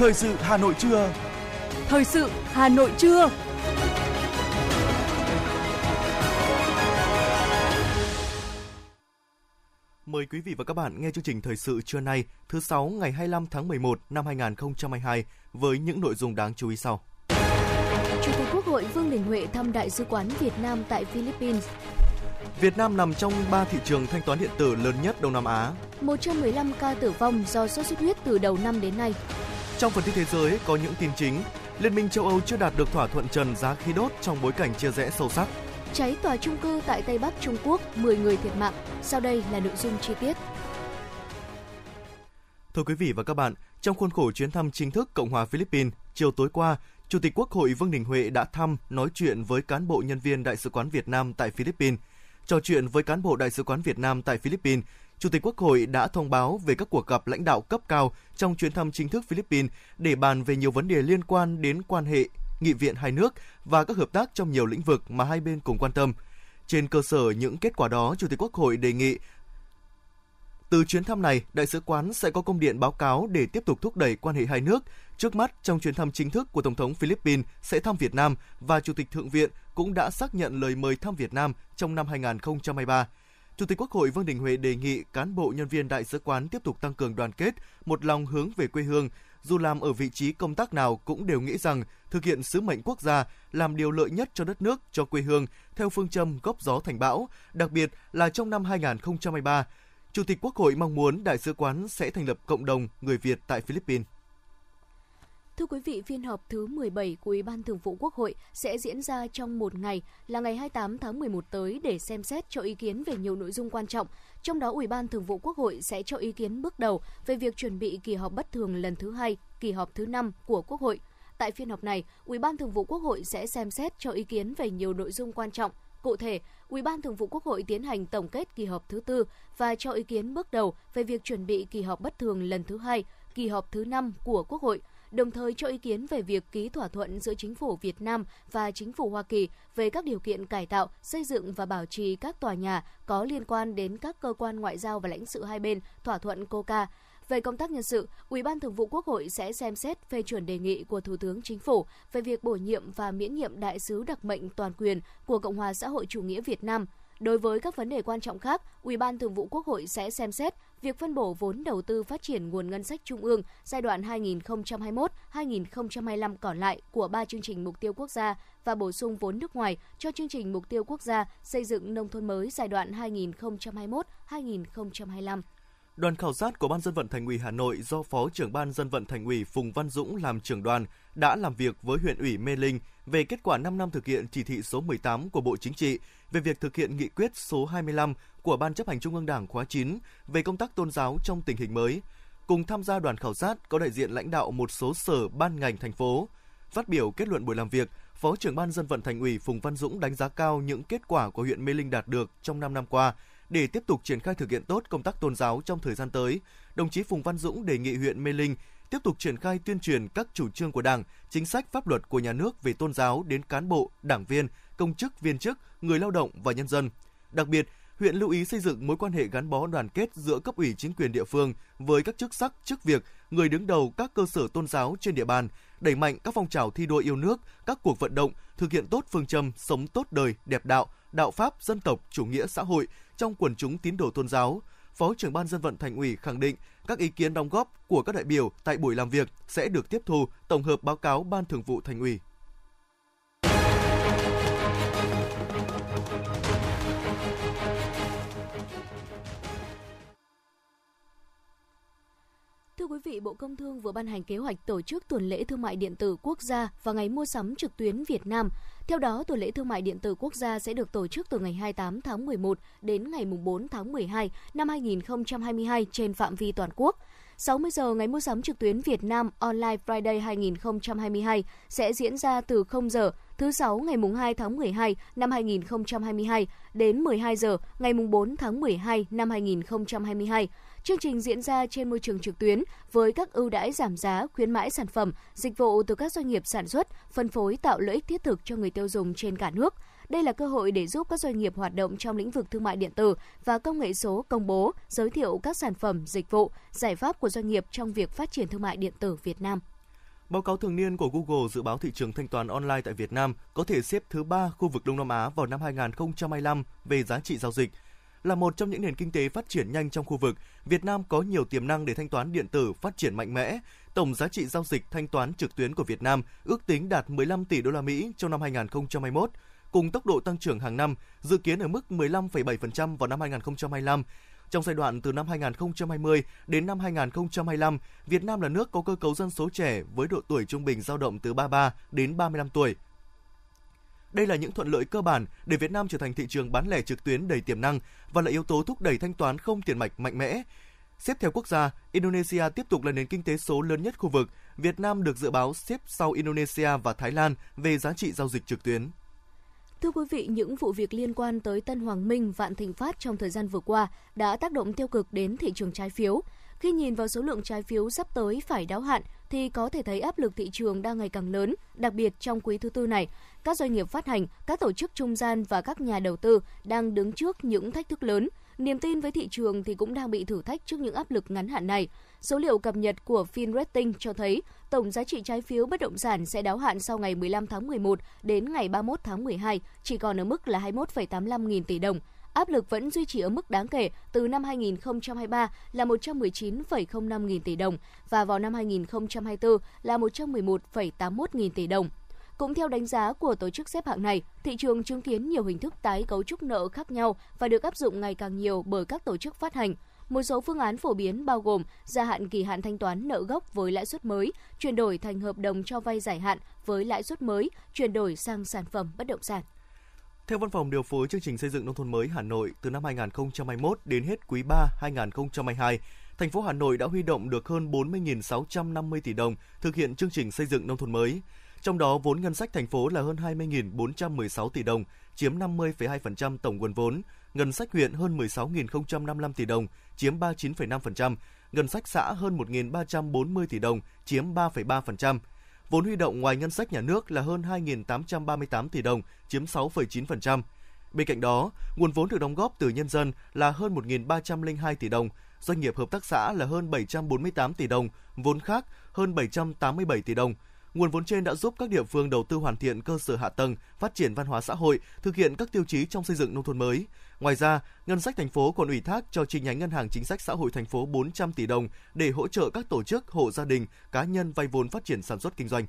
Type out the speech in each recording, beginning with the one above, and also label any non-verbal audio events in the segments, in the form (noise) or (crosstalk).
Thời sự Hà Nội trưa. Thời sự Hà Nội trưa. Mời quý vị và các bạn nghe chương trình thời sự trưa nay, thứ sáu ngày 25 tháng 11 năm 2022 với những nội dung đáng chú ý sau. Chủ tịch Quốc hội Vương Đình Huệ thăm Đại sứ quán Việt Nam tại Philippines. Việt Nam nằm trong 3 thị trường thanh toán điện tử lớn nhất Đông Nam Á. 115 ca tử vong do sốt xuất huyết từ đầu năm đến nay. Trong phần tin thế giới có những tin chính, Liên minh châu Âu chưa đạt được thỏa thuận trần giá khí đốt trong bối cảnh chia rẽ sâu sắc. Cháy tòa trung cư tại Tây Bắc Trung Quốc, 10 người thiệt mạng. Sau đây là nội dung chi tiết. Thưa quý vị và các bạn, trong khuôn khổ chuyến thăm chính thức Cộng hòa Philippines, chiều tối qua, Chủ tịch Quốc hội Vương Đình Huệ đã thăm, nói chuyện với cán bộ nhân viên Đại sứ quán Việt Nam tại Philippines. Trò chuyện với cán bộ Đại sứ quán Việt Nam tại Philippines, Chủ tịch Quốc hội đã thông báo về các cuộc gặp lãnh đạo cấp cao trong chuyến thăm chính thức Philippines để bàn về nhiều vấn đề liên quan đến quan hệ nghị viện hai nước và các hợp tác trong nhiều lĩnh vực mà hai bên cùng quan tâm. Trên cơ sở những kết quả đó, Chủ tịch Quốc hội đề nghị từ chuyến thăm này, Đại sứ quán sẽ có công điện báo cáo để tiếp tục thúc đẩy quan hệ hai nước. Trước mắt, trong chuyến thăm chính thức của Tổng thống Philippines sẽ thăm Việt Nam và Chủ tịch Thượng viện cũng đã xác nhận lời mời thăm Việt Nam trong năm 2023. Chủ tịch Quốc hội Vương Đình Huệ đề nghị cán bộ nhân viên đại sứ quán tiếp tục tăng cường đoàn kết, một lòng hướng về quê hương, dù làm ở vị trí công tác nào cũng đều nghĩ rằng thực hiện sứ mệnh quốc gia, làm điều lợi nhất cho đất nước, cho quê hương theo phương châm góp gió thành bão, đặc biệt là trong năm 2023. Chủ tịch Quốc hội mong muốn đại sứ quán sẽ thành lập cộng đồng người Việt tại Philippines. Thưa quý vị, phiên họp thứ 17 của Ủy ban Thường vụ Quốc hội sẽ diễn ra trong một ngày là ngày 28 tháng 11 tới để xem xét cho ý kiến về nhiều nội dung quan trọng. Trong đó, Ủy ban Thường vụ Quốc hội sẽ cho ý kiến bước đầu về việc chuẩn bị kỳ họp bất thường lần thứ hai, kỳ họp thứ năm của Quốc hội. Tại phiên họp này, Ủy ban Thường vụ Quốc hội sẽ xem xét cho ý kiến về nhiều nội dung quan trọng. Cụ thể, Ủy ban Thường vụ Quốc hội tiến hành tổng kết kỳ họp thứ tư và cho ý kiến bước đầu về việc chuẩn bị kỳ họp bất thường lần thứ hai, kỳ họp thứ năm của Quốc hội đồng thời cho ý kiến về việc ký thỏa thuận giữa chính phủ Việt Nam và chính phủ Hoa Kỳ về các điều kiện cải tạo, xây dựng và bảo trì các tòa nhà có liên quan đến các cơ quan ngoại giao và lãnh sự hai bên thỏa thuận COCA. Về công tác nhân sự, Ủy ban Thường vụ Quốc hội sẽ xem xét phê chuẩn đề nghị của Thủ tướng Chính phủ về việc bổ nhiệm và miễn nhiệm đại sứ đặc mệnh toàn quyền của Cộng hòa xã hội chủ nghĩa Việt Nam. Đối với các vấn đề quan trọng khác, Ủy ban Thường vụ Quốc hội sẽ xem xét việc phân bổ vốn đầu tư phát triển nguồn ngân sách trung ương giai đoạn 2021-2025 còn lại của ba chương trình mục tiêu quốc gia và bổ sung vốn nước ngoài cho chương trình mục tiêu quốc gia xây dựng nông thôn mới giai đoạn 2021-2025. Đoàn khảo sát của Ban dân vận Thành ủy Hà Nội do Phó trưởng Ban dân vận Thành ủy Phùng Văn Dũng làm trưởng đoàn đã làm việc với huyện ủy Mê Linh về kết quả 5 năm thực hiện chỉ thị số 18 của Bộ Chính trị về việc thực hiện nghị quyết số 25 của Ban chấp hành Trung ương Đảng khóa 9 về công tác tôn giáo trong tình hình mới. Cùng tham gia đoàn khảo sát có đại diện lãnh đạo một số sở ban ngành thành phố. Phát biểu kết luận buổi làm việc, Phó trưởng ban dân vận Thành ủy Phùng Văn Dũng đánh giá cao những kết quả của huyện Mê Linh đạt được trong 5 năm qua để tiếp tục triển khai thực hiện tốt công tác tôn giáo trong thời gian tới. Đồng chí Phùng Văn Dũng đề nghị huyện Mê Linh tiếp tục triển khai tuyên truyền các chủ trương của Đảng, chính sách pháp luật của nhà nước về tôn giáo đến cán bộ, đảng viên, công chức, viên chức, người lao động và nhân dân. Đặc biệt, huyện lưu ý xây dựng mối quan hệ gắn bó đoàn kết giữa cấp ủy chính quyền địa phương với các chức sắc, chức việc, người đứng đầu các cơ sở tôn giáo trên địa bàn, đẩy mạnh các phong trào thi đua yêu nước, các cuộc vận động, thực hiện tốt phương châm sống tốt đời, đẹp đạo, đạo pháp, dân tộc, chủ nghĩa xã hội trong quần chúng tín đồ tôn giáo. Phó trưởng ban dân vận thành ủy khẳng định các ý kiến đóng góp của các đại biểu tại buổi làm việc sẽ được tiếp thu, tổng hợp báo cáo ban thường vụ thành ủy. Quý vị, Bộ Công Thương vừa ban hành kế hoạch tổ chức tuần lễ thương mại điện tử quốc gia và ngày mua sắm trực tuyến Việt Nam. Theo đó, tuần lễ thương mại điện tử quốc gia sẽ được tổ chức từ ngày 28 tháng 11 đến ngày 4 tháng 12 năm 2022 trên phạm vi toàn quốc. 60 giờ ngày mua sắm trực tuyến Việt Nam Online Friday 2022 sẽ diễn ra từ 0 giờ thứ sáu ngày mùng 2 tháng 12 năm 2022 đến 12 giờ ngày mùng 4 tháng 12 năm 2022. Chương trình diễn ra trên môi trường trực tuyến với các ưu đãi giảm giá, khuyến mãi sản phẩm, dịch vụ từ các doanh nghiệp sản xuất, phân phối tạo lợi ích thiết thực cho người tiêu dùng trên cả nước. Đây là cơ hội để giúp các doanh nghiệp hoạt động trong lĩnh vực thương mại điện tử và công nghệ số công bố, giới thiệu các sản phẩm, dịch vụ, giải pháp của doanh nghiệp trong việc phát triển thương mại điện tử Việt Nam. Báo cáo thường niên của Google dự báo thị trường thanh toán online tại Việt Nam có thể xếp thứ ba khu vực Đông Nam Á vào năm 2025 về giá trị giao dịch. Là một trong những nền kinh tế phát triển nhanh trong khu vực, Việt Nam có nhiều tiềm năng để thanh toán điện tử phát triển mạnh mẽ. Tổng giá trị giao dịch thanh toán trực tuyến của Việt Nam ước tính đạt 15 tỷ đô la Mỹ trong năm 2021, cùng tốc độ tăng trưởng hàng năm dự kiến ở mức 15,7% vào năm 2025 trong giai đoạn từ năm 2020 đến năm 2025, Việt Nam là nước có cơ cấu dân số trẻ với độ tuổi trung bình dao động từ 33 đến 35 tuổi. Đây là những thuận lợi cơ bản để Việt Nam trở thành thị trường bán lẻ trực tuyến đầy tiềm năng và là yếu tố thúc đẩy thanh toán không tiền mạch mạnh mẽ. Xếp theo quốc gia, Indonesia tiếp tục là nền kinh tế số lớn nhất khu vực. Việt Nam được dự báo xếp sau Indonesia và Thái Lan về giá trị giao dịch trực tuyến. Thưa quý vị, những vụ việc liên quan tới Tân Hoàng Minh, Vạn Thịnh Phát trong thời gian vừa qua đã tác động tiêu cực đến thị trường trái phiếu. Khi nhìn vào số lượng trái phiếu sắp tới phải đáo hạn thì có thể thấy áp lực thị trường đang ngày càng lớn, đặc biệt trong quý thứ tư này. Các doanh nghiệp phát hành, các tổ chức trung gian và các nhà đầu tư đang đứng trước những thách thức lớn. Niềm tin với thị trường thì cũng đang bị thử thách trước những áp lực ngắn hạn này. Số liệu cập nhật của FinRating cho thấy tổng giá trị trái phiếu bất động sản sẽ đáo hạn sau ngày 15 tháng 11 đến ngày 31 tháng 12 chỉ còn ở mức là 21,85 nghìn tỷ đồng. Áp lực vẫn duy trì ở mức đáng kể từ năm 2023 là 119,05 nghìn tỷ đồng và vào năm 2024 là 111,81 nghìn tỷ đồng. Cũng theo đánh giá của tổ chức xếp hạng này, thị trường chứng kiến nhiều hình thức tái cấu trúc nợ khác nhau và được áp dụng ngày càng nhiều bởi các tổ chức phát hành. Một số phương án phổ biến bao gồm gia hạn kỳ hạn thanh toán nợ gốc với lãi suất mới, chuyển đổi thành hợp đồng cho vay giải hạn với lãi suất mới, chuyển đổi sang sản phẩm bất động sản. Theo Văn phòng điều phối chương trình xây dựng nông thôn mới Hà Nội, từ năm 2021 đến hết quý 3 2022, thành phố Hà Nội đã huy động được hơn 40.650 tỷ đồng thực hiện chương trình xây dựng nông thôn mới. Trong đó, vốn ngân sách thành phố là hơn 20.416 tỷ đồng, chiếm 50,2% tổng nguồn vốn, ngân sách huyện hơn 16.055 tỷ đồng, chiếm 39,5%, ngân sách xã hơn 1.340 tỷ đồng, chiếm 3,3%. Vốn huy động ngoài ngân sách nhà nước là hơn 2.838 tỷ đồng, chiếm 6,9%. Bên cạnh đó, nguồn vốn được đóng góp từ nhân dân là hơn 1.302 tỷ đồng, doanh nghiệp hợp tác xã là hơn 748 tỷ đồng, vốn khác hơn 787 tỷ đồng – Nguồn vốn trên đã giúp các địa phương đầu tư hoàn thiện cơ sở hạ tầng, phát triển văn hóa xã hội, thực hiện các tiêu chí trong xây dựng nông thôn mới. Ngoài ra, ngân sách thành phố còn ủy thác cho chi nhánh ngân hàng chính sách xã hội thành phố 400 tỷ đồng để hỗ trợ các tổ chức, hộ gia đình, cá nhân vay vốn phát triển sản xuất kinh doanh.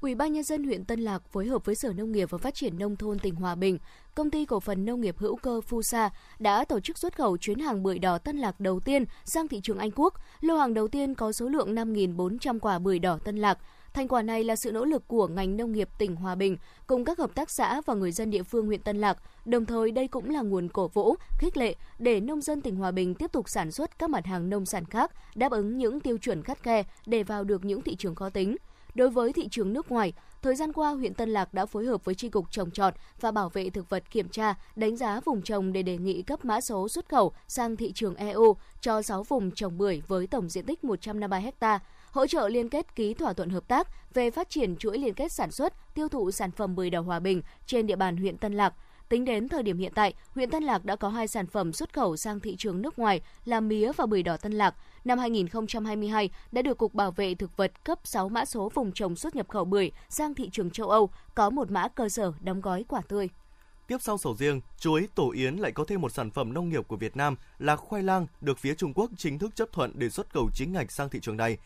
Ủy ban nhân dân huyện Tân Lạc phối hợp với Sở Nông nghiệp và Phát triển nông thôn tỉnh Hòa Bình, công ty cổ phần nông nghiệp hữu cơ Fusa đã tổ chức xuất khẩu chuyến hàng bưởi đỏ Tân Lạc đầu tiên sang thị trường Anh Quốc. Lô hàng đầu tiên có số lượng 5.400 quả bưởi đỏ Tân Lạc Thành quả này là sự nỗ lực của ngành nông nghiệp tỉnh Hòa Bình cùng các hợp tác xã và người dân địa phương huyện Tân Lạc. Đồng thời đây cũng là nguồn cổ vũ, khích lệ để nông dân tỉnh Hòa Bình tiếp tục sản xuất các mặt hàng nông sản khác đáp ứng những tiêu chuẩn khắt khe để vào được những thị trường khó tính. Đối với thị trường nước ngoài, thời gian qua huyện Tân Lạc đã phối hợp với Tri cục trồng trọt và bảo vệ thực vật kiểm tra, đánh giá vùng trồng để đề nghị cấp mã số xuất khẩu sang thị trường EU cho 6 vùng trồng bưởi với tổng diện tích 153 ha hỗ trợ liên kết ký thỏa thuận hợp tác về phát triển chuỗi liên kết sản xuất, tiêu thụ sản phẩm bưởi đỏ Hòa Bình trên địa bàn huyện Tân Lạc. Tính đến thời điểm hiện tại, huyện Tân Lạc đã có hai sản phẩm xuất khẩu sang thị trường nước ngoài là mía và bưởi đỏ Tân Lạc. Năm 2022 đã được Cục Bảo vệ Thực vật cấp 6 mã số vùng trồng xuất nhập khẩu bưởi sang thị trường châu Âu, có một mã cơ sở đóng gói quả tươi. Tiếp sau sầu riêng, chuối, tổ yến lại có thêm một sản phẩm nông nghiệp của Việt Nam là khoai lang được phía Trung Quốc chính thức chấp thuận để xuất khẩu chính ngạch sang thị trường này.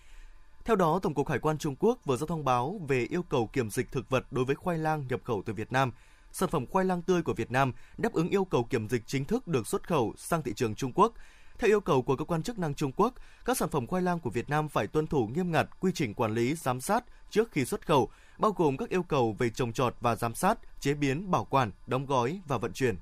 Theo đó, Tổng cục Hải quan Trung Quốc vừa ra thông báo về yêu cầu kiểm dịch thực vật đối với khoai lang nhập khẩu từ Việt Nam. Sản phẩm khoai lang tươi của Việt Nam đáp ứng yêu cầu kiểm dịch chính thức được xuất khẩu sang thị trường Trung Quốc. Theo yêu cầu của cơ quan chức năng Trung Quốc, các sản phẩm khoai lang của Việt Nam phải tuân thủ nghiêm ngặt quy trình quản lý, giám sát trước khi xuất khẩu, bao gồm các yêu cầu về trồng trọt và giám sát, chế biến, bảo quản, đóng gói và vận chuyển.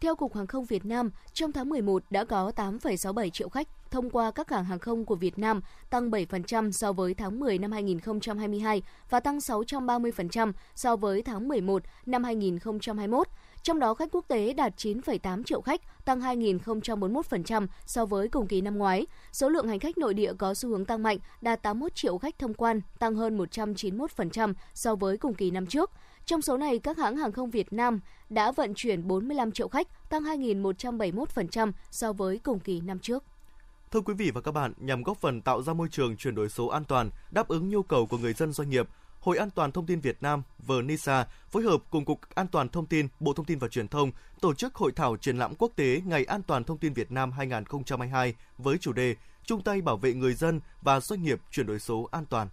Theo Cục Hàng không Việt Nam, trong tháng 11 đã có 8,67 triệu khách thông qua các cảng hàng không của Việt Nam, tăng 7% so với tháng 10 năm 2022 và tăng 630% so với tháng 11 năm 2021. Trong đó khách quốc tế đạt 9,8 triệu khách, tăng 2.041% so với cùng kỳ năm ngoái. Số lượng hành khách nội địa có xu hướng tăng mạnh, đạt 81 triệu khách thông quan, tăng hơn 191% so với cùng kỳ năm trước. Trong số này, các hãng hàng không Việt Nam đã vận chuyển 45 triệu khách, tăng 2.171% so với cùng kỳ năm trước. Thưa quý vị và các bạn, nhằm góp phần tạo ra môi trường chuyển đổi số an toàn, đáp ứng nhu cầu của người dân doanh nghiệp, Hội An toàn thông tin Việt Nam VNISA phối hợp cùng Cục An toàn thông tin, Bộ Thông tin và Truyền thông tổ chức hội thảo triển lãm quốc tế Ngày An toàn thông tin Việt Nam 2022 với chủ đề chung tay bảo vệ người dân và doanh nghiệp chuyển đổi số an toàn.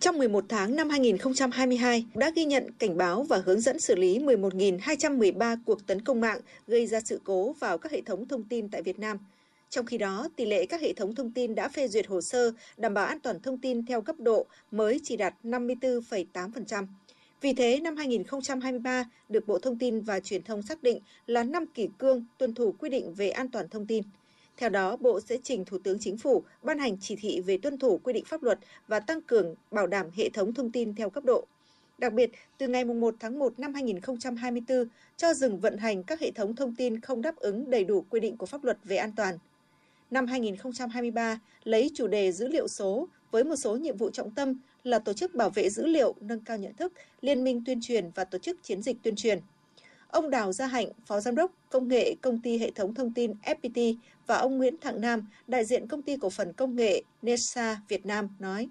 Trong 11 tháng năm 2022 đã ghi nhận cảnh báo và hướng dẫn xử lý 11.213 cuộc tấn công mạng gây ra sự cố vào các hệ thống thông tin tại Việt Nam – trong khi đó, tỷ lệ các hệ thống thông tin đã phê duyệt hồ sơ đảm bảo an toàn thông tin theo cấp độ mới chỉ đạt 54,8%. Vì thế, năm 2023 được Bộ Thông tin và Truyền thông xác định là năm kỷ cương tuân thủ quy định về an toàn thông tin. Theo đó, Bộ sẽ trình Thủ tướng Chính phủ ban hành chỉ thị về tuân thủ quy định pháp luật và tăng cường bảo đảm hệ thống thông tin theo cấp độ. Đặc biệt, từ ngày 1 tháng 1 năm 2024, cho dừng vận hành các hệ thống thông tin không đáp ứng đầy đủ quy định của pháp luật về an toàn năm 2023 lấy chủ đề dữ liệu số với một số nhiệm vụ trọng tâm là tổ chức bảo vệ dữ liệu, nâng cao nhận thức, liên minh tuyên truyền và tổ chức chiến dịch tuyên truyền. Ông Đào Gia Hạnh, Phó Giám đốc Công nghệ Công ty Hệ thống Thông tin FPT và ông Nguyễn Thạng Nam, đại diện Công ty Cổ phần Công nghệ NESA Việt Nam nói.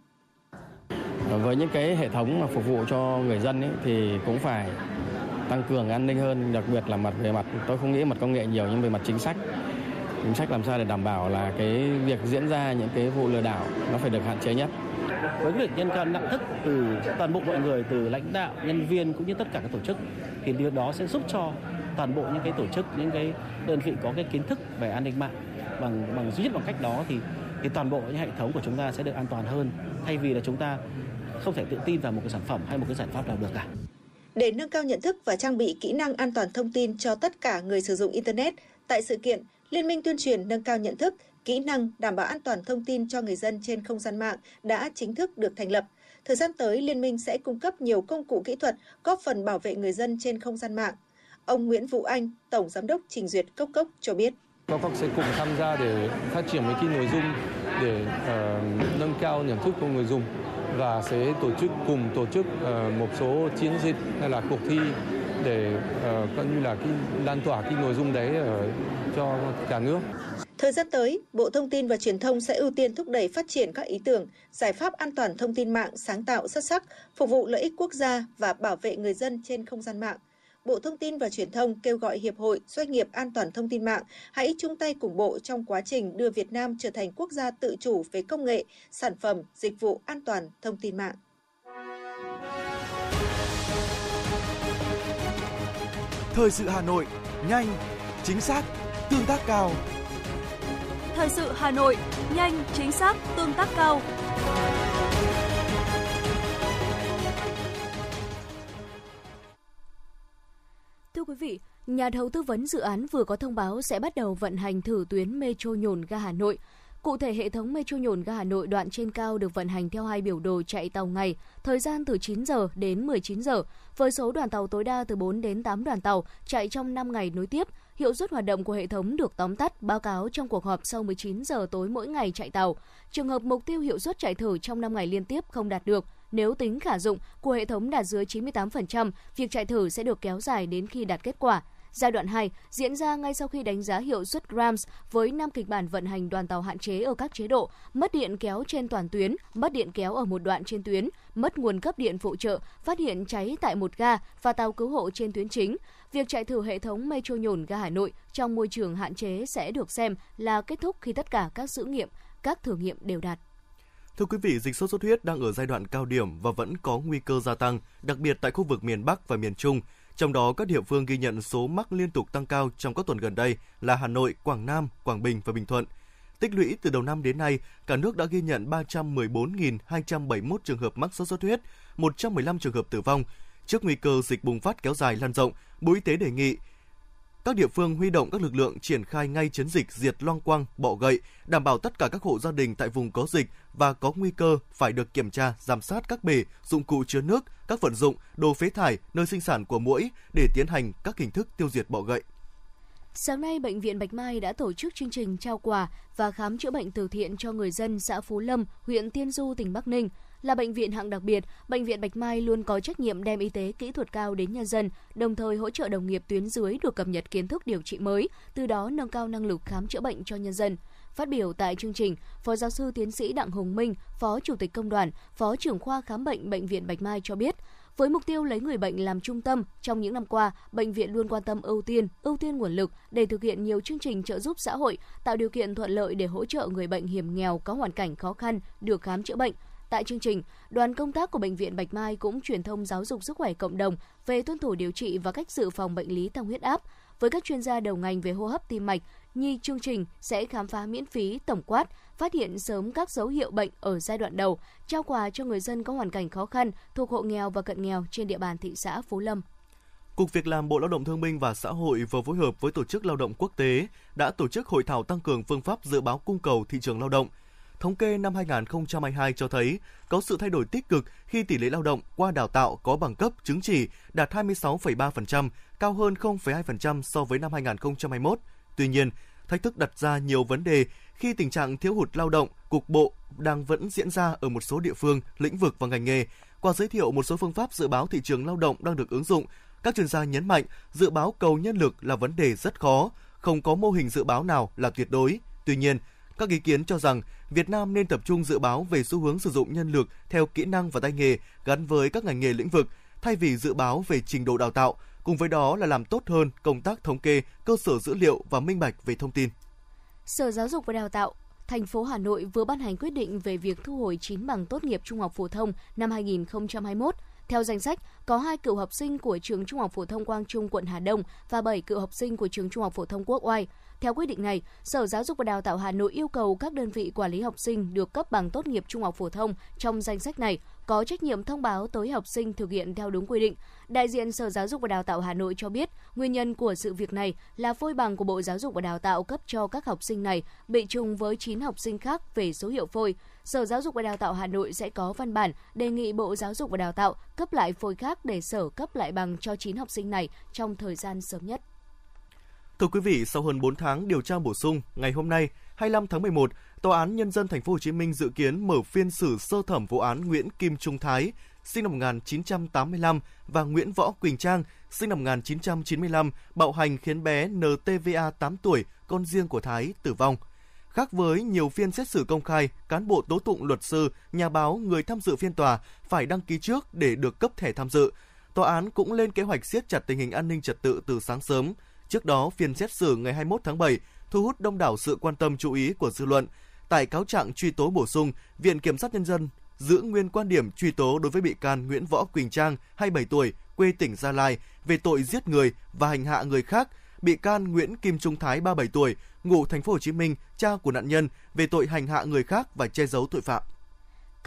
Với những cái hệ thống mà phục vụ cho người dân ấy, thì cũng phải tăng cường an ninh hơn, đặc biệt là mặt về mặt tôi không nghĩ mặt công nghệ nhiều nhưng về mặt chính sách chính sách làm sao để đảm bảo là cái việc diễn ra những cái vụ lừa đảo nó phải được hạn chế nhất với việc nhân cao nhận thức từ toàn bộ mọi người từ lãnh đạo nhân viên cũng như tất cả các tổ chức thì điều đó sẽ giúp cho toàn bộ những cái tổ chức những cái đơn vị có cái kiến thức về an ninh mạng bằng bằng duy nhất bằng cách đó thì thì toàn bộ những hệ thống của chúng ta sẽ được an toàn hơn thay vì là chúng ta không thể tự tin vào một cái sản phẩm hay một cái giải pháp nào được cả. Để nâng cao nhận thức và trang bị kỹ năng an toàn thông tin cho tất cả người sử dụng internet, tại sự kiện Liên minh tuyên truyền nâng cao nhận thức, kỹ năng đảm bảo an toàn thông tin cho người dân trên không gian mạng đã chính thức được thành lập. Thời gian tới, Liên minh sẽ cung cấp nhiều công cụ kỹ thuật góp phần bảo vệ người dân trên không gian mạng. Ông Nguyễn Vũ Anh, Tổng Giám đốc Trình Duyệt Cốc Cốc cho biết. Cốc Cốc sẽ cùng tham gia để phát triển mấy cái nội dung để uh, nâng cao nhận thức của người dùng và sẽ tổ chức cùng tổ chức uh, một số chiến dịch hay là cuộc thi để uh, coi như là cái lan tỏa cái nội dung đấy ở cho cả nước. Thời gian tới, Bộ Thông tin và Truyền thông sẽ ưu tiên thúc đẩy phát triển các ý tưởng, giải pháp an toàn thông tin mạng sáng tạo xuất sắc, phục vụ lợi ích quốc gia và bảo vệ người dân trên không gian mạng. Bộ Thông tin và Truyền thông kêu gọi Hiệp hội Doanh nghiệp An toàn Thông tin mạng hãy chung tay cùng Bộ trong quá trình đưa Việt Nam trở thành quốc gia tự chủ về công nghệ, sản phẩm, dịch vụ an toàn thông tin mạng. Thời sự Hà Nội, nhanh, chính xác, tương tác cao. Thời sự Hà Nội, nhanh, chính xác, tương tác cao. Thưa quý vị, nhà thầu tư vấn dự án vừa có thông báo sẽ bắt đầu vận hành thử tuyến metro nhổn ga Hà Nội. Cụ thể, hệ thống metro nhổn ga Hà Nội đoạn trên cao được vận hành theo hai biểu đồ chạy tàu ngày, thời gian từ 9 giờ đến 19 giờ, với số đoàn tàu tối đa từ 4 đến 8 đoàn tàu chạy trong 5 ngày nối tiếp. Hiệu suất hoạt động của hệ thống được tóm tắt báo cáo trong cuộc họp sau 19 giờ tối mỗi ngày chạy tàu. Trường hợp mục tiêu hiệu suất chạy thử trong 5 ngày liên tiếp không đạt được, nếu tính khả dụng của hệ thống đạt dưới 98%, việc chạy thử sẽ được kéo dài đến khi đạt kết quả. Giai đoạn 2 diễn ra ngay sau khi đánh giá hiệu suất Grams với 5 kịch bản vận hành đoàn tàu hạn chế ở các chế độ mất điện kéo trên toàn tuyến, mất điện kéo ở một đoạn trên tuyến, mất nguồn cấp điện phụ trợ, phát hiện cháy tại một ga và tàu cứu hộ trên tuyến chính. Việc chạy thử hệ thống metro nhổn ga Hà Nội trong môi trường hạn chế sẽ được xem là kết thúc khi tất cả các thử nghiệm, các thử nghiệm đều đạt. Thưa quý vị, dịch sốt xuất huyết đang ở giai đoạn cao điểm và vẫn có nguy cơ gia tăng, đặc biệt tại khu vực miền Bắc và miền Trung. Trong đó, các địa phương ghi nhận số mắc liên tục tăng cao trong các tuần gần đây là Hà Nội, Quảng Nam, Quảng Bình và Bình Thuận. Tích lũy từ đầu năm đến nay, cả nước đã ghi nhận 314.271 trường hợp mắc sốt xuất huyết, 115 trường hợp tử vong. Trước nguy cơ dịch bùng phát kéo dài lan rộng, Bộ Y tế đề nghị các địa phương huy động các lực lượng triển khai ngay chiến dịch diệt loang quang, bọ gậy, đảm bảo tất cả các hộ gia đình tại vùng có dịch và có nguy cơ phải được kiểm tra, giám sát các bể, dụng cụ chứa nước, các vận dụng, đồ phế thải, nơi sinh sản của muỗi để tiến hành các hình thức tiêu diệt bọ gậy. Sáng nay, Bệnh viện Bạch Mai đã tổ chức chương trình trao quà và khám chữa bệnh từ thiện cho người dân xã Phú Lâm, huyện Tiên Du, tỉnh Bắc Ninh. Là bệnh viện hạng đặc biệt, bệnh viện Bạch Mai luôn có trách nhiệm đem y tế kỹ thuật cao đến nhân dân, đồng thời hỗ trợ đồng nghiệp tuyến dưới được cập nhật kiến thức điều trị mới, từ đó nâng cao năng lực khám chữa bệnh cho nhân dân. Phát biểu tại chương trình, Phó giáo sư tiến sĩ Đặng Hùng Minh, Phó Chủ tịch Công đoàn, Phó trưởng khoa khám bệnh Bệnh viện Bạch Mai cho biết, với mục tiêu lấy người bệnh làm trung tâm, trong những năm qua, bệnh viện luôn quan tâm ưu tiên, ưu tiên nguồn lực để thực hiện nhiều chương trình trợ giúp xã hội, tạo điều kiện thuận lợi để hỗ trợ người bệnh hiểm nghèo có hoàn cảnh khó khăn được khám chữa bệnh. Tại chương trình, đoàn công tác của bệnh viện Bạch Mai cũng truyền thông giáo dục sức khỏe cộng đồng về tuân thủ điều trị và cách dự phòng bệnh lý tăng huyết áp. Với các chuyên gia đầu ngành về hô hấp tim mạch, Nhi chương trình sẽ khám phá miễn phí tổng quát, phát hiện sớm các dấu hiệu bệnh ở giai đoạn đầu, trao quà cho người dân có hoàn cảnh khó khăn thuộc hộ nghèo và cận nghèo trên địa bàn thị xã Phú Lâm. Cục Việc làm Bộ Lao động Thương binh và Xã hội vừa phối hợp với Tổ chức Lao động Quốc tế đã tổ chức hội thảo tăng cường phương pháp dự báo cung cầu thị trường lao động. Thống kê năm 2022 cho thấy có sự thay đổi tích cực khi tỷ lệ lao động qua đào tạo có bằng cấp chứng chỉ đạt 26,3%, cao hơn 0,2% so với năm 2021. Tuy nhiên, thách thức đặt ra nhiều vấn đề khi tình trạng thiếu hụt lao động cục bộ đang vẫn diễn ra ở một số địa phương, lĩnh vực và ngành nghề. Qua giới thiệu một số phương pháp dự báo thị trường lao động đang được ứng dụng, các chuyên gia nhấn mạnh dự báo cầu nhân lực là vấn đề rất khó, không có mô hình dự báo nào là tuyệt đối. Tuy nhiên, các ý kiến cho rằng Việt Nam nên tập trung dự báo về xu hướng sử dụng nhân lực theo kỹ năng và tay nghề gắn với các ngành nghề lĩnh vực, thay vì dự báo về trình độ đào tạo, cùng với đó là làm tốt hơn công tác thống kê, cơ sở dữ liệu và minh bạch về thông tin. Sở Giáo dục và Đào tạo thành phố Hà Nội vừa ban hành quyết định về việc thu hồi 9 bằng tốt nghiệp trung học phổ thông năm 2021. Theo danh sách, có hai cựu học sinh của trường Trung học phổ thông Quang Trung quận Hà Đông và 7 cựu học sinh của trường Trung học phổ thông Quốc Oai. Theo quyết định này, Sở Giáo dục và Đào tạo Hà Nội yêu cầu các đơn vị quản lý học sinh được cấp bằng tốt nghiệp trung học phổ thông trong danh sách này có trách nhiệm thông báo tới học sinh thực hiện theo đúng quy định. Đại diện Sở Giáo dục và Đào tạo Hà Nội cho biết, nguyên nhân của sự việc này là phôi bằng của Bộ Giáo dục và Đào tạo cấp cho các học sinh này bị trùng với 9 học sinh khác về số hiệu phôi. Sở Giáo dục và Đào tạo Hà Nội sẽ có văn bản đề nghị Bộ Giáo dục và Đào tạo cấp lại phôi khác để Sở cấp lại bằng cho 9 học sinh này trong thời gian sớm nhất. Thưa quý vị, sau hơn 4 tháng điều tra bổ sung, ngày hôm nay, 25 tháng 11, Tòa án Nhân dân Thành phố Hồ Chí Minh dự kiến mở phiên xử sơ thẩm vụ án Nguyễn Kim Trung Thái, sinh năm 1985 và Nguyễn Võ Quỳnh Trang, sinh năm 1995, bạo hành khiến bé NTVA 8 tuổi, con riêng của Thái, tử vong. Khác với nhiều phiên xét xử công khai, cán bộ tố tụng luật sư, nhà báo, người tham dự phiên tòa phải đăng ký trước để được cấp thẻ tham dự. Tòa án cũng lên kế hoạch siết chặt tình hình an ninh trật tự từ sáng sớm. Trước đó, phiên xét xử ngày 21 tháng 7 thu hút đông đảo sự quan tâm chú ý của dư luận. Tại cáo trạng truy tố bổ sung, Viện Kiểm sát Nhân dân giữ nguyên quan điểm truy tố đối với bị can Nguyễn Võ Quỳnh Trang, 27 tuổi, quê tỉnh Gia Lai, về tội giết người và hành hạ người khác, bị can Nguyễn Kim Trung Thái, 37 tuổi, ngụ thành phố Hồ Chí Minh, cha của nạn nhân, về tội hành hạ người khác và che giấu tội phạm.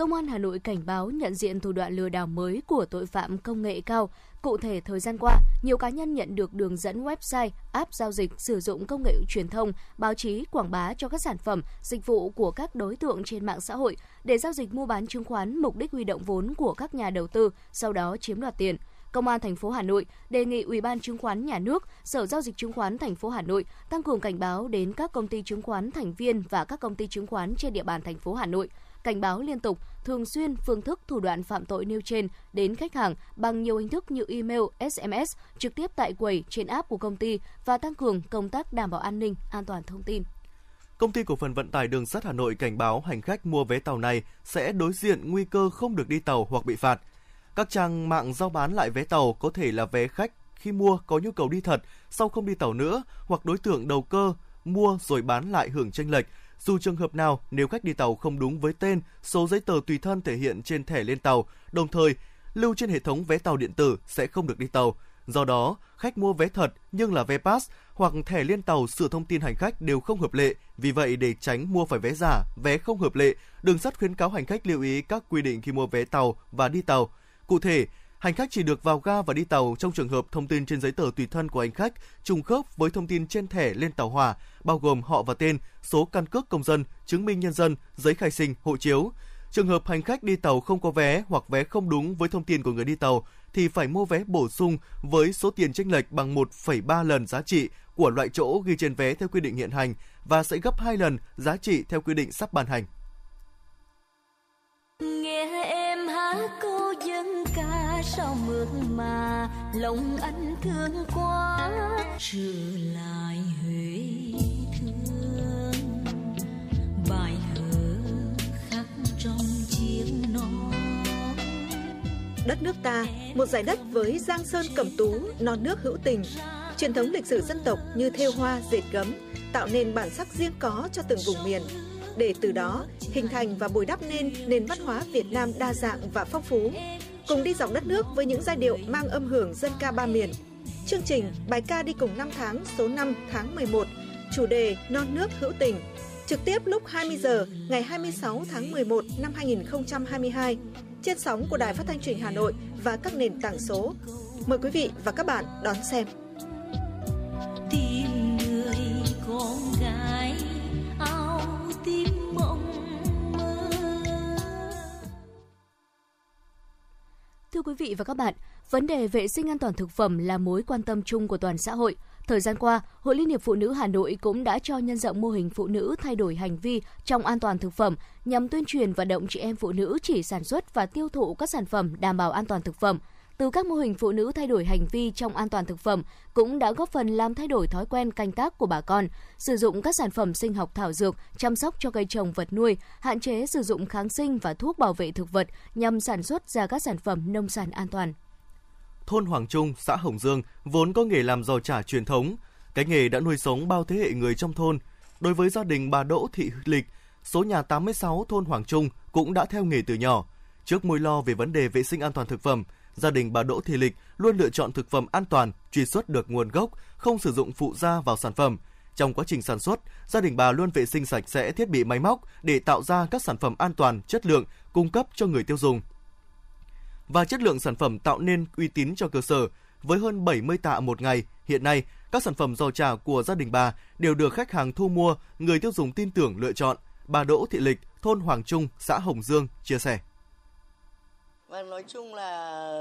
Công an Hà Nội cảnh báo nhận diện thủ đoạn lừa đảo mới của tội phạm công nghệ cao. Cụ thể, thời gian qua, nhiều cá nhân nhận được đường dẫn website, app giao dịch sử dụng công nghệ truyền thông, báo chí, quảng bá cho các sản phẩm, dịch vụ của các đối tượng trên mạng xã hội để giao dịch mua bán chứng khoán mục đích huy động vốn của các nhà đầu tư, sau đó chiếm đoạt tiền. Công an thành phố Hà Nội đề nghị Ủy ban Chứng khoán Nhà nước, Sở giao dịch chứng khoán thành phố Hà Nội tăng cường cảnh báo đến các công ty chứng khoán thành viên và các công ty chứng khoán trên địa bàn thành phố Hà Nội cảnh báo liên tục, thường xuyên phương thức thủ đoạn phạm tội nêu trên đến khách hàng bằng nhiều hình thức như email, SMS, trực tiếp tại quầy trên app của công ty và tăng cường công tác đảm bảo an ninh, an toàn thông tin. Công ty cổ phần vận tải đường sắt Hà Nội cảnh báo hành khách mua vé tàu này sẽ đối diện nguy cơ không được đi tàu hoặc bị phạt. Các trang mạng giao bán lại vé tàu có thể là vé khách khi mua có nhu cầu đi thật, sau không đi tàu nữa hoặc đối tượng đầu cơ mua rồi bán lại hưởng tranh lệch dù trường hợp nào nếu khách đi tàu không đúng với tên, số giấy tờ tùy thân thể hiện trên thẻ lên tàu, đồng thời lưu trên hệ thống vé tàu điện tử sẽ không được đi tàu. Do đó, khách mua vé thật nhưng là vé pass hoặc thẻ liên tàu sửa thông tin hành khách đều không hợp lệ. Vì vậy, để tránh mua phải vé giả, vé không hợp lệ, đường sắt khuyến cáo hành khách lưu ý các quy định khi mua vé tàu và đi tàu. Cụ thể, Hành khách chỉ được vào ga và đi tàu trong trường hợp thông tin trên giấy tờ tùy thân của hành khách trùng khớp với thông tin trên thẻ lên tàu hỏa, bao gồm họ và tên, số căn cước công dân, chứng minh nhân dân, giấy khai sinh, hộ chiếu. Trường hợp hành khách đi tàu không có vé hoặc vé không đúng với thông tin của người đi tàu thì phải mua vé bổ sung với số tiền chênh lệch bằng 1,3 lần giá trị của loại chỗ ghi trên vé theo quy định hiện hành và sẽ gấp 2 lần giá trị theo quy định sắp ban hành. Cô dân ca sao mượn mà lòng anh thương quá, trở lại huế thương. Bài thơ khắc trong chiếc non. Đất nước ta, một giải đất với giang sơn cẩm tú, non nước hữu tình. Truyền thống lịch sử dân tộc như thêu hoa, dệt gấm, tạo nên bản sắc riêng có cho từng vùng miền để từ đó hình thành và bồi đắp nên nền văn hóa Việt Nam đa dạng và phong phú. Cùng đi dọc đất nước với những giai điệu mang âm hưởng dân ca ba miền. Chương trình Bài ca đi cùng năm tháng số 5 tháng 11, chủ đề Non nước hữu tình. Trực tiếp lúc 20 giờ ngày 26 tháng 11 năm 2022 trên sóng của Đài Phát thanh Truyền hình Hà Nội và các nền tảng số. Mời quý vị và các bạn đón xem. tìm người con Thưa quý vị và các bạn, vấn đề vệ sinh an toàn thực phẩm là mối quan tâm chung của toàn xã hội. Thời gian qua, Hội Liên hiệp Phụ nữ Hà Nội cũng đã cho nhân rộng mô hình phụ nữ thay đổi hành vi trong an toàn thực phẩm nhằm tuyên truyền vận động chị em phụ nữ chỉ sản xuất và tiêu thụ các sản phẩm đảm bảo an toàn thực phẩm. Từ các mô hình phụ nữ thay đổi hành vi trong an toàn thực phẩm cũng đã góp phần làm thay đổi thói quen canh tác của bà con, sử dụng các sản phẩm sinh học thảo dược, chăm sóc cho cây trồng vật nuôi, hạn chế sử dụng kháng sinh và thuốc bảo vệ thực vật nhằm sản xuất ra các sản phẩm nông sản an toàn. thôn Hoàng Trung, xã Hồng Dương vốn có nghề làm giò chả truyền thống. Cái nghề đã nuôi sống bao thế hệ người trong thôn. Đối với gia đình bà Đỗ Thị Lịch, số nhà 86 thôn Hoàng Trung cũng đã theo nghề từ nhỏ. Trước mối lo về vấn đề vệ sinh an toàn thực phẩm, gia đình bà Đỗ Thị Lịch luôn lựa chọn thực phẩm an toàn, truy xuất được nguồn gốc, không sử dụng phụ gia vào sản phẩm. Trong quá trình sản xuất, gia đình bà luôn vệ sinh sạch sẽ thiết bị máy móc để tạo ra các sản phẩm an toàn, chất lượng, cung cấp cho người tiêu dùng và chất lượng sản phẩm tạo nên uy tín cho cơ sở. Với hơn 70 tạ một ngày, hiện nay, các sản phẩm giò chả của gia đình bà đều được khách hàng thu mua, người tiêu dùng tin tưởng lựa chọn. Bà Đỗ Thị Lịch, thôn Hoàng Trung, xã Hồng Dương chia sẻ. Vâng, nói chung là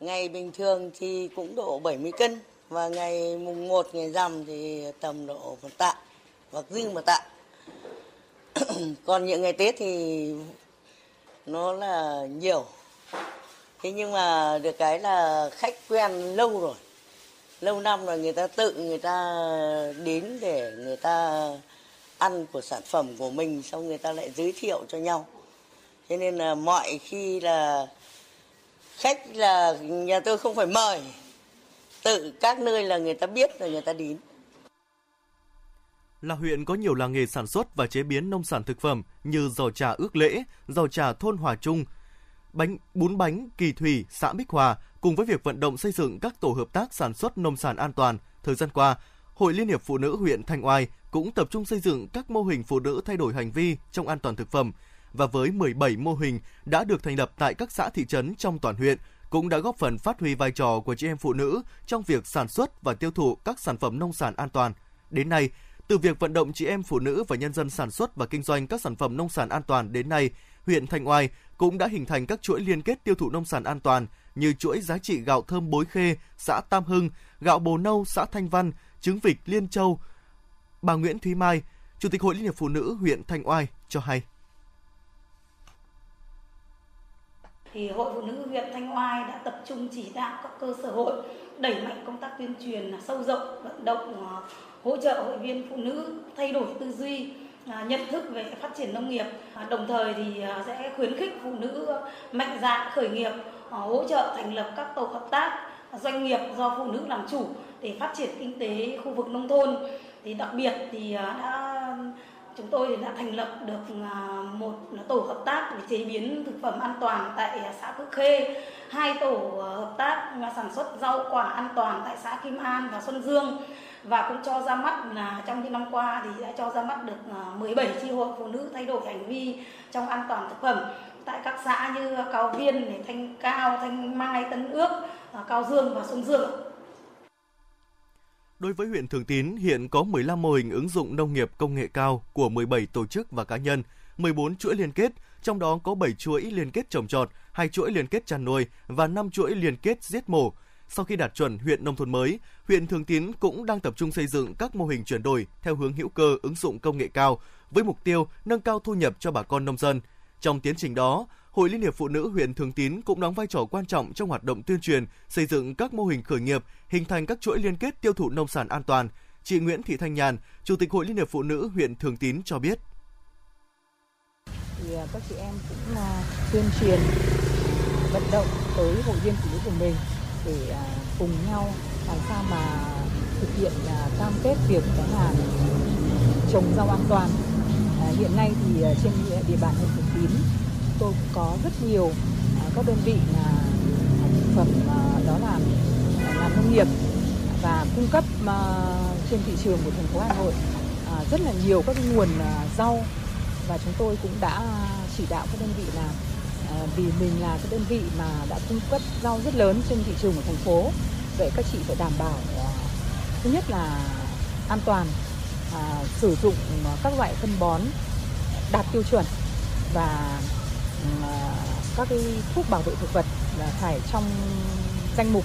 ngày bình thường thì cũng độ 70 cân và ngày mùng 1 ngày rằm thì tầm độ một tạ hoặc dư một tạ. (clears throat) Còn những ngày Tết thì nó là nhiều. Thế nhưng mà được cái là khách quen lâu rồi. Lâu năm rồi người ta tự người ta đến để người ta ăn của sản phẩm của mình xong người ta lại giới thiệu cho nhau cho nên là mọi khi là khách là nhà tôi không phải mời. Tự các nơi là người ta biết rồi người ta đến. Là huyện có nhiều làng nghề sản xuất và chế biến nông sản thực phẩm như giò trà ước lễ, giò trà thôn Hòa Trung, bánh bún bánh Kỳ Thủy, xã Bích Hòa cùng với việc vận động xây dựng các tổ hợp tác sản xuất nông sản an toàn, thời gian qua, Hội Liên hiệp Phụ nữ huyện Thanh Oai cũng tập trung xây dựng các mô hình phụ nữ thay đổi hành vi trong an toàn thực phẩm và với 17 mô hình đã được thành lập tại các xã thị trấn trong toàn huyện cũng đã góp phần phát huy vai trò của chị em phụ nữ trong việc sản xuất và tiêu thụ các sản phẩm nông sản an toàn. Đến nay, từ việc vận động chị em phụ nữ và nhân dân sản xuất và kinh doanh các sản phẩm nông sản an toàn đến nay, huyện Thanh Oai cũng đã hình thành các chuỗi liên kết tiêu thụ nông sản an toàn như chuỗi giá trị gạo thơm Bối Khê, xã Tam Hưng, gạo Bồ Nâu, xã Thanh Văn, trứng vịt Liên Châu. Bà Nguyễn Thúy Mai, Chủ tịch Hội Liên hiệp Phụ nữ huyện Thanh Oai cho hay. Thì Hội Phụ nữ huyện Thanh Oai đã tập trung chỉ đạo các cơ sở hội đẩy mạnh công tác tuyên truyền à, sâu rộng, vận động à, hỗ trợ hội viên phụ nữ thay đổi tư duy à, nhận thức về phát triển nông nghiệp. Đồng thời thì sẽ khuyến khích phụ nữ mạnh dạn khởi nghiệp hỗ trợ thành lập các tổ hợp tác doanh nghiệp do phụ nữ làm chủ để phát triển kinh tế khu vực nông thôn. Thì đặc biệt thì đã chúng tôi đã thành lập được à, một tổ hợp tác để chế biến thực phẩm an toàn tại à, xã Phước Khê, hai tổ à, hợp tác sản xuất rau quả an toàn tại xã Kim An và Xuân Dương. Và cũng cho ra mắt là trong những năm qua thì đã cho ra mắt được 17 chi hội phụ nữ thay đổi hành vi trong an toàn thực phẩm. Tại các xã như Cao Viên, Thanh Cao, Thanh Mai, Tân Ước, Cao Dương và Xuân Dương. Đối với huyện Thường Tín, hiện có 15 mô hình ứng dụng nông nghiệp công nghệ cao của 17 tổ chức và cá nhân, 14 chuỗi liên kết, trong đó có 7 chuỗi liên kết trồng trọt, 2 chuỗi liên kết chăn nuôi và 5 chuỗi liên kết giết mổ. Sau khi đạt chuẩn huyện nông thôn mới, huyện Thường Tín cũng đang tập trung xây dựng các mô hình chuyển đổi theo hướng hữu cơ ứng dụng công nghệ cao với mục tiêu nâng cao thu nhập cho bà con nông dân. Trong tiến trình đó, Hội Liên hiệp Phụ nữ huyện Thường Tín cũng đóng vai trò quan trọng trong hoạt động tuyên truyền, xây dựng các mô hình khởi nghiệp, hình thành các chuỗi liên kết tiêu thụ nông sản an toàn. Chị Nguyễn Thị Thanh Nhàn, Chủ tịch Hội Liên hiệp Phụ nữ huyện Thường Tín cho biết. Thì à, các chị em cũng là tuyên truyền vận động tới hội viên phụ nữ của mình để à, cùng nhau làm sao mà thực hiện à, cam kết việc đó hàng trồng rau an toàn. Hiện nay thì trên địa bàn huyện Thường Tín tôi có rất nhiều à, các đơn vị là thực phẩm à, đó là à, làm nông nghiệp và cung cấp trên thị trường của thành phố Hà Nội rất là nhiều các nguồn rau. Và chúng tôi cũng đã chỉ đạo các đơn vị là vì mình là cái đơn vị mà đã cung cấp rau rất lớn trên thị trường của thành phố vậy các chị phải đảm bảo thứ nhất là an toàn à, sử dụng các loại phân bón đạt tiêu chuẩn và các cái thuốc bảo vệ thực vật là phải trong danh mục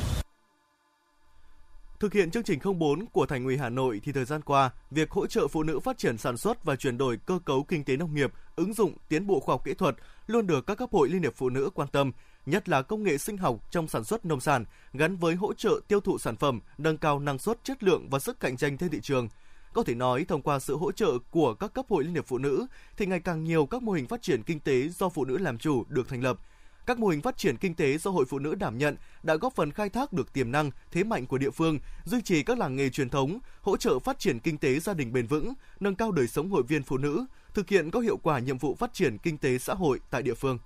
Thực hiện chương trình 04 của Thành ủy Hà Nội thì thời gian qua, việc hỗ trợ phụ nữ phát triển sản xuất và chuyển đổi cơ cấu kinh tế nông nghiệp, ứng dụng tiến bộ khoa học kỹ thuật luôn được các cấp hội Liên hiệp Phụ nữ quan tâm, nhất là công nghệ sinh học trong sản xuất nông sản gắn với hỗ trợ tiêu thụ sản phẩm, nâng cao năng suất, chất lượng và sức cạnh tranh trên thị trường. Có thể nói, thông qua sự hỗ trợ của các cấp hội Liên hiệp Phụ nữ, thì ngày càng nhiều các mô hình phát triển kinh tế do phụ nữ làm chủ được thành lập – các mô hình phát triển kinh tế do Hội Phụ nữ đảm nhận đã góp phần khai thác được tiềm năng, thế mạnh của địa phương, duy trì các làng nghề truyền thống, hỗ trợ phát triển kinh tế gia đình bền vững, nâng cao đời sống hội viên phụ nữ, thực hiện có hiệu quả nhiệm vụ phát triển kinh tế xã hội tại địa phương.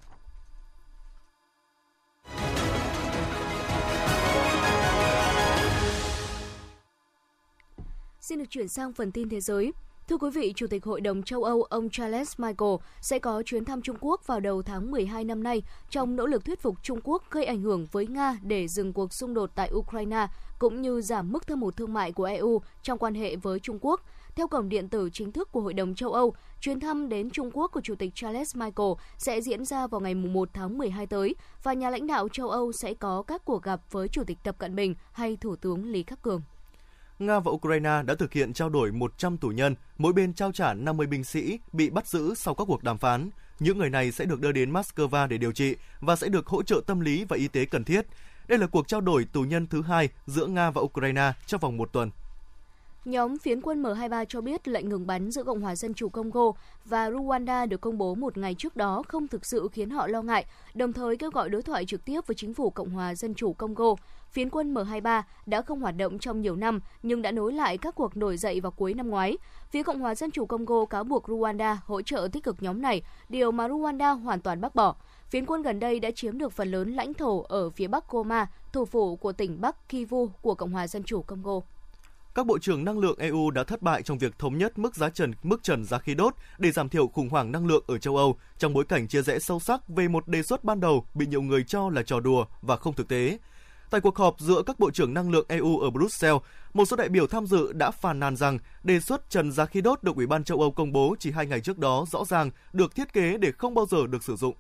Xin được chuyển sang phần tin thế giới. Thưa quý vị, Chủ tịch Hội đồng châu Âu ông Charles Michael sẽ có chuyến thăm Trung Quốc vào đầu tháng 12 năm nay trong nỗ lực thuyết phục Trung Quốc gây ảnh hưởng với Nga để dừng cuộc xung đột tại Ukraine cũng như giảm mức thâm hụt thương mại của EU trong quan hệ với Trung Quốc. Theo cổng điện tử chính thức của Hội đồng châu Âu, chuyến thăm đến Trung Quốc của Chủ tịch Charles Michael sẽ diễn ra vào ngày 1 tháng 12 tới và nhà lãnh đạo châu Âu sẽ có các cuộc gặp với Chủ tịch Tập Cận Bình hay Thủ tướng Lý Khắc Cường. Nga và Ukraine đã thực hiện trao đổi 100 tù nhân, mỗi bên trao trả 50 binh sĩ bị bắt giữ sau các cuộc đàm phán. Những người này sẽ được đưa đến Moscow để điều trị và sẽ được hỗ trợ tâm lý và y tế cần thiết. Đây là cuộc trao đổi tù nhân thứ hai giữa Nga và Ukraine trong vòng một tuần. Nhóm phiến quân M23 cho biết lệnh ngừng bắn giữa Cộng hòa Dân chủ Congo và Rwanda được công bố một ngày trước đó không thực sự khiến họ lo ngại, đồng thời kêu gọi đối thoại trực tiếp với chính phủ Cộng hòa Dân chủ Congo. Phiến quân M23 đã không hoạt động trong nhiều năm nhưng đã nối lại các cuộc nổi dậy vào cuối năm ngoái. Phía Cộng hòa Dân chủ Congo cáo buộc Rwanda hỗ trợ tích cực nhóm này, điều mà Rwanda hoàn toàn bác bỏ. Phiến quân gần đây đã chiếm được phần lớn lãnh thổ ở phía bắc Goma, thủ phủ của tỉnh Bắc Kivu của Cộng hòa Dân chủ Congo các bộ trưởng năng lượng EU đã thất bại trong việc thống nhất mức giá trần mức trần giá khí đốt để giảm thiểu khủng hoảng năng lượng ở châu Âu trong bối cảnh chia rẽ sâu sắc về một đề xuất ban đầu bị nhiều người cho là trò đùa và không thực tế. Tại cuộc họp giữa các bộ trưởng năng lượng EU ở Brussels, một số đại biểu tham dự đã phàn nàn rằng đề xuất trần giá khí đốt được Ủy ban châu Âu công bố chỉ hai ngày trước đó rõ ràng được thiết kế để không bao giờ được sử dụng.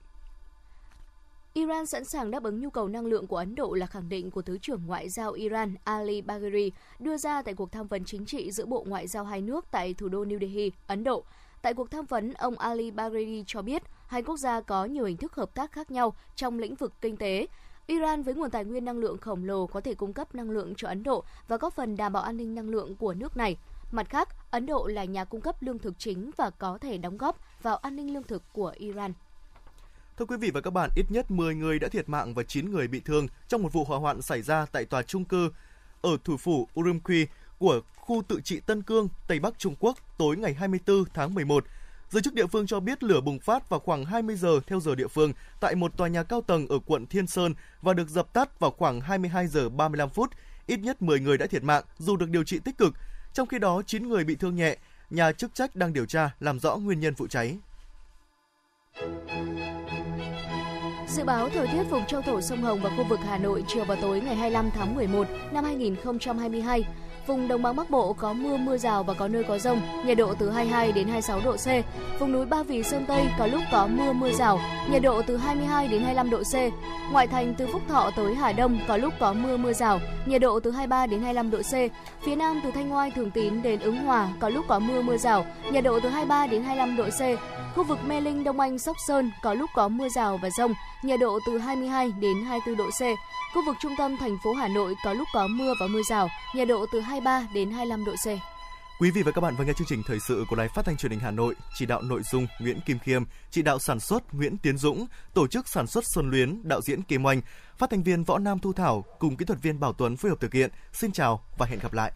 Iran sẵn sàng đáp ứng nhu cầu năng lượng của Ấn Độ là khẳng định của Thứ trưởng Ngoại giao Iran Ali Bagheri đưa ra tại cuộc tham vấn chính trị giữa Bộ Ngoại giao hai nước tại thủ đô New Delhi, Ấn Độ. Tại cuộc tham vấn, ông Ali Bagheri cho biết hai quốc gia có nhiều hình thức hợp tác khác nhau trong lĩnh vực kinh tế. Iran với nguồn tài nguyên năng lượng khổng lồ có thể cung cấp năng lượng cho Ấn Độ và góp phần đảm bảo an ninh năng lượng của nước này. Mặt khác, Ấn Độ là nhà cung cấp lương thực chính và có thể đóng góp vào an ninh lương thực của Iran. Thưa quý vị và các bạn, ít nhất 10 người đã thiệt mạng và 9 người bị thương trong một vụ hỏa hoạn xảy ra tại tòa trung cư ở thủ phủ Urumqi của khu tự trị Tân Cương, Tây Bắc Trung Quốc tối ngày 24 tháng 11. Giới chức địa phương cho biết lửa bùng phát vào khoảng 20 giờ theo giờ địa phương tại một tòa nhà cao tầng ở quận Thiên Sơn và được dập tắt vào khoảng 22 giờ 35 phút. Ít nhất 10 người đã thiệt mạng dù được điều trị tích cực, trong khi đó 9 người bị thương nhẹ. Nhà chức trách đang điều tra làm rõ nguyên nhân vụ cháy. Dự báo thời tiết vùng châu thổ sông Hồng và khu vực Hà Nội chiều và tối ngày 25 tháng 11 năm 2022. Vùng đồng bằng Bắc Bộ có mưa mưa rào và có nơi có rông, nhiệt độ từ 22 đến 26 độ C. Vùng núi Ba Vì Sơn Tây có lúc có mưa mưa rào, nhiệt độ từ 22 đến 25 độ C. Ngoại thành từ Phúc Thọ tới Hà Đông có lúc có mưa mưa rào, nhiệt độ từ 23 đến 25 độ C. Phía Nam từ Thanh Ngoai Thường Tín đến Ứng Hòa có lúc có mưa mưa rào, nhiệt độ từ 23 đến 25 độ C. Khu vực Mê Linh, Đông Anh, Sóc Sơn có lúc có mưa rào và rông, nhiệt độ từ 22 đến 24 độ C. Khu vực trung tâm thành phố Hà Nội có lúc có mưa và mưa rào, nhiệt độ từ 23 đến 25 độ C. Quý vị và các bạn vừa nghe chương trình thời sự của Đài Phát thanh Truyền hình Hà Nội, chỉ đạo nội dung Nguyễn Kim Khiêm, chỉ đạo sản xuất Nguyễn Tiến Dũng, tổ chức sản xuất Xuân Luyến, đạo diễn Kim Oanh, phát thanh viên Võ Nam Thu Thảo cùng kỹ thuật viên Bảo Tuấn phối hợp thực hiện. Xin chào và hẹn gặp lại.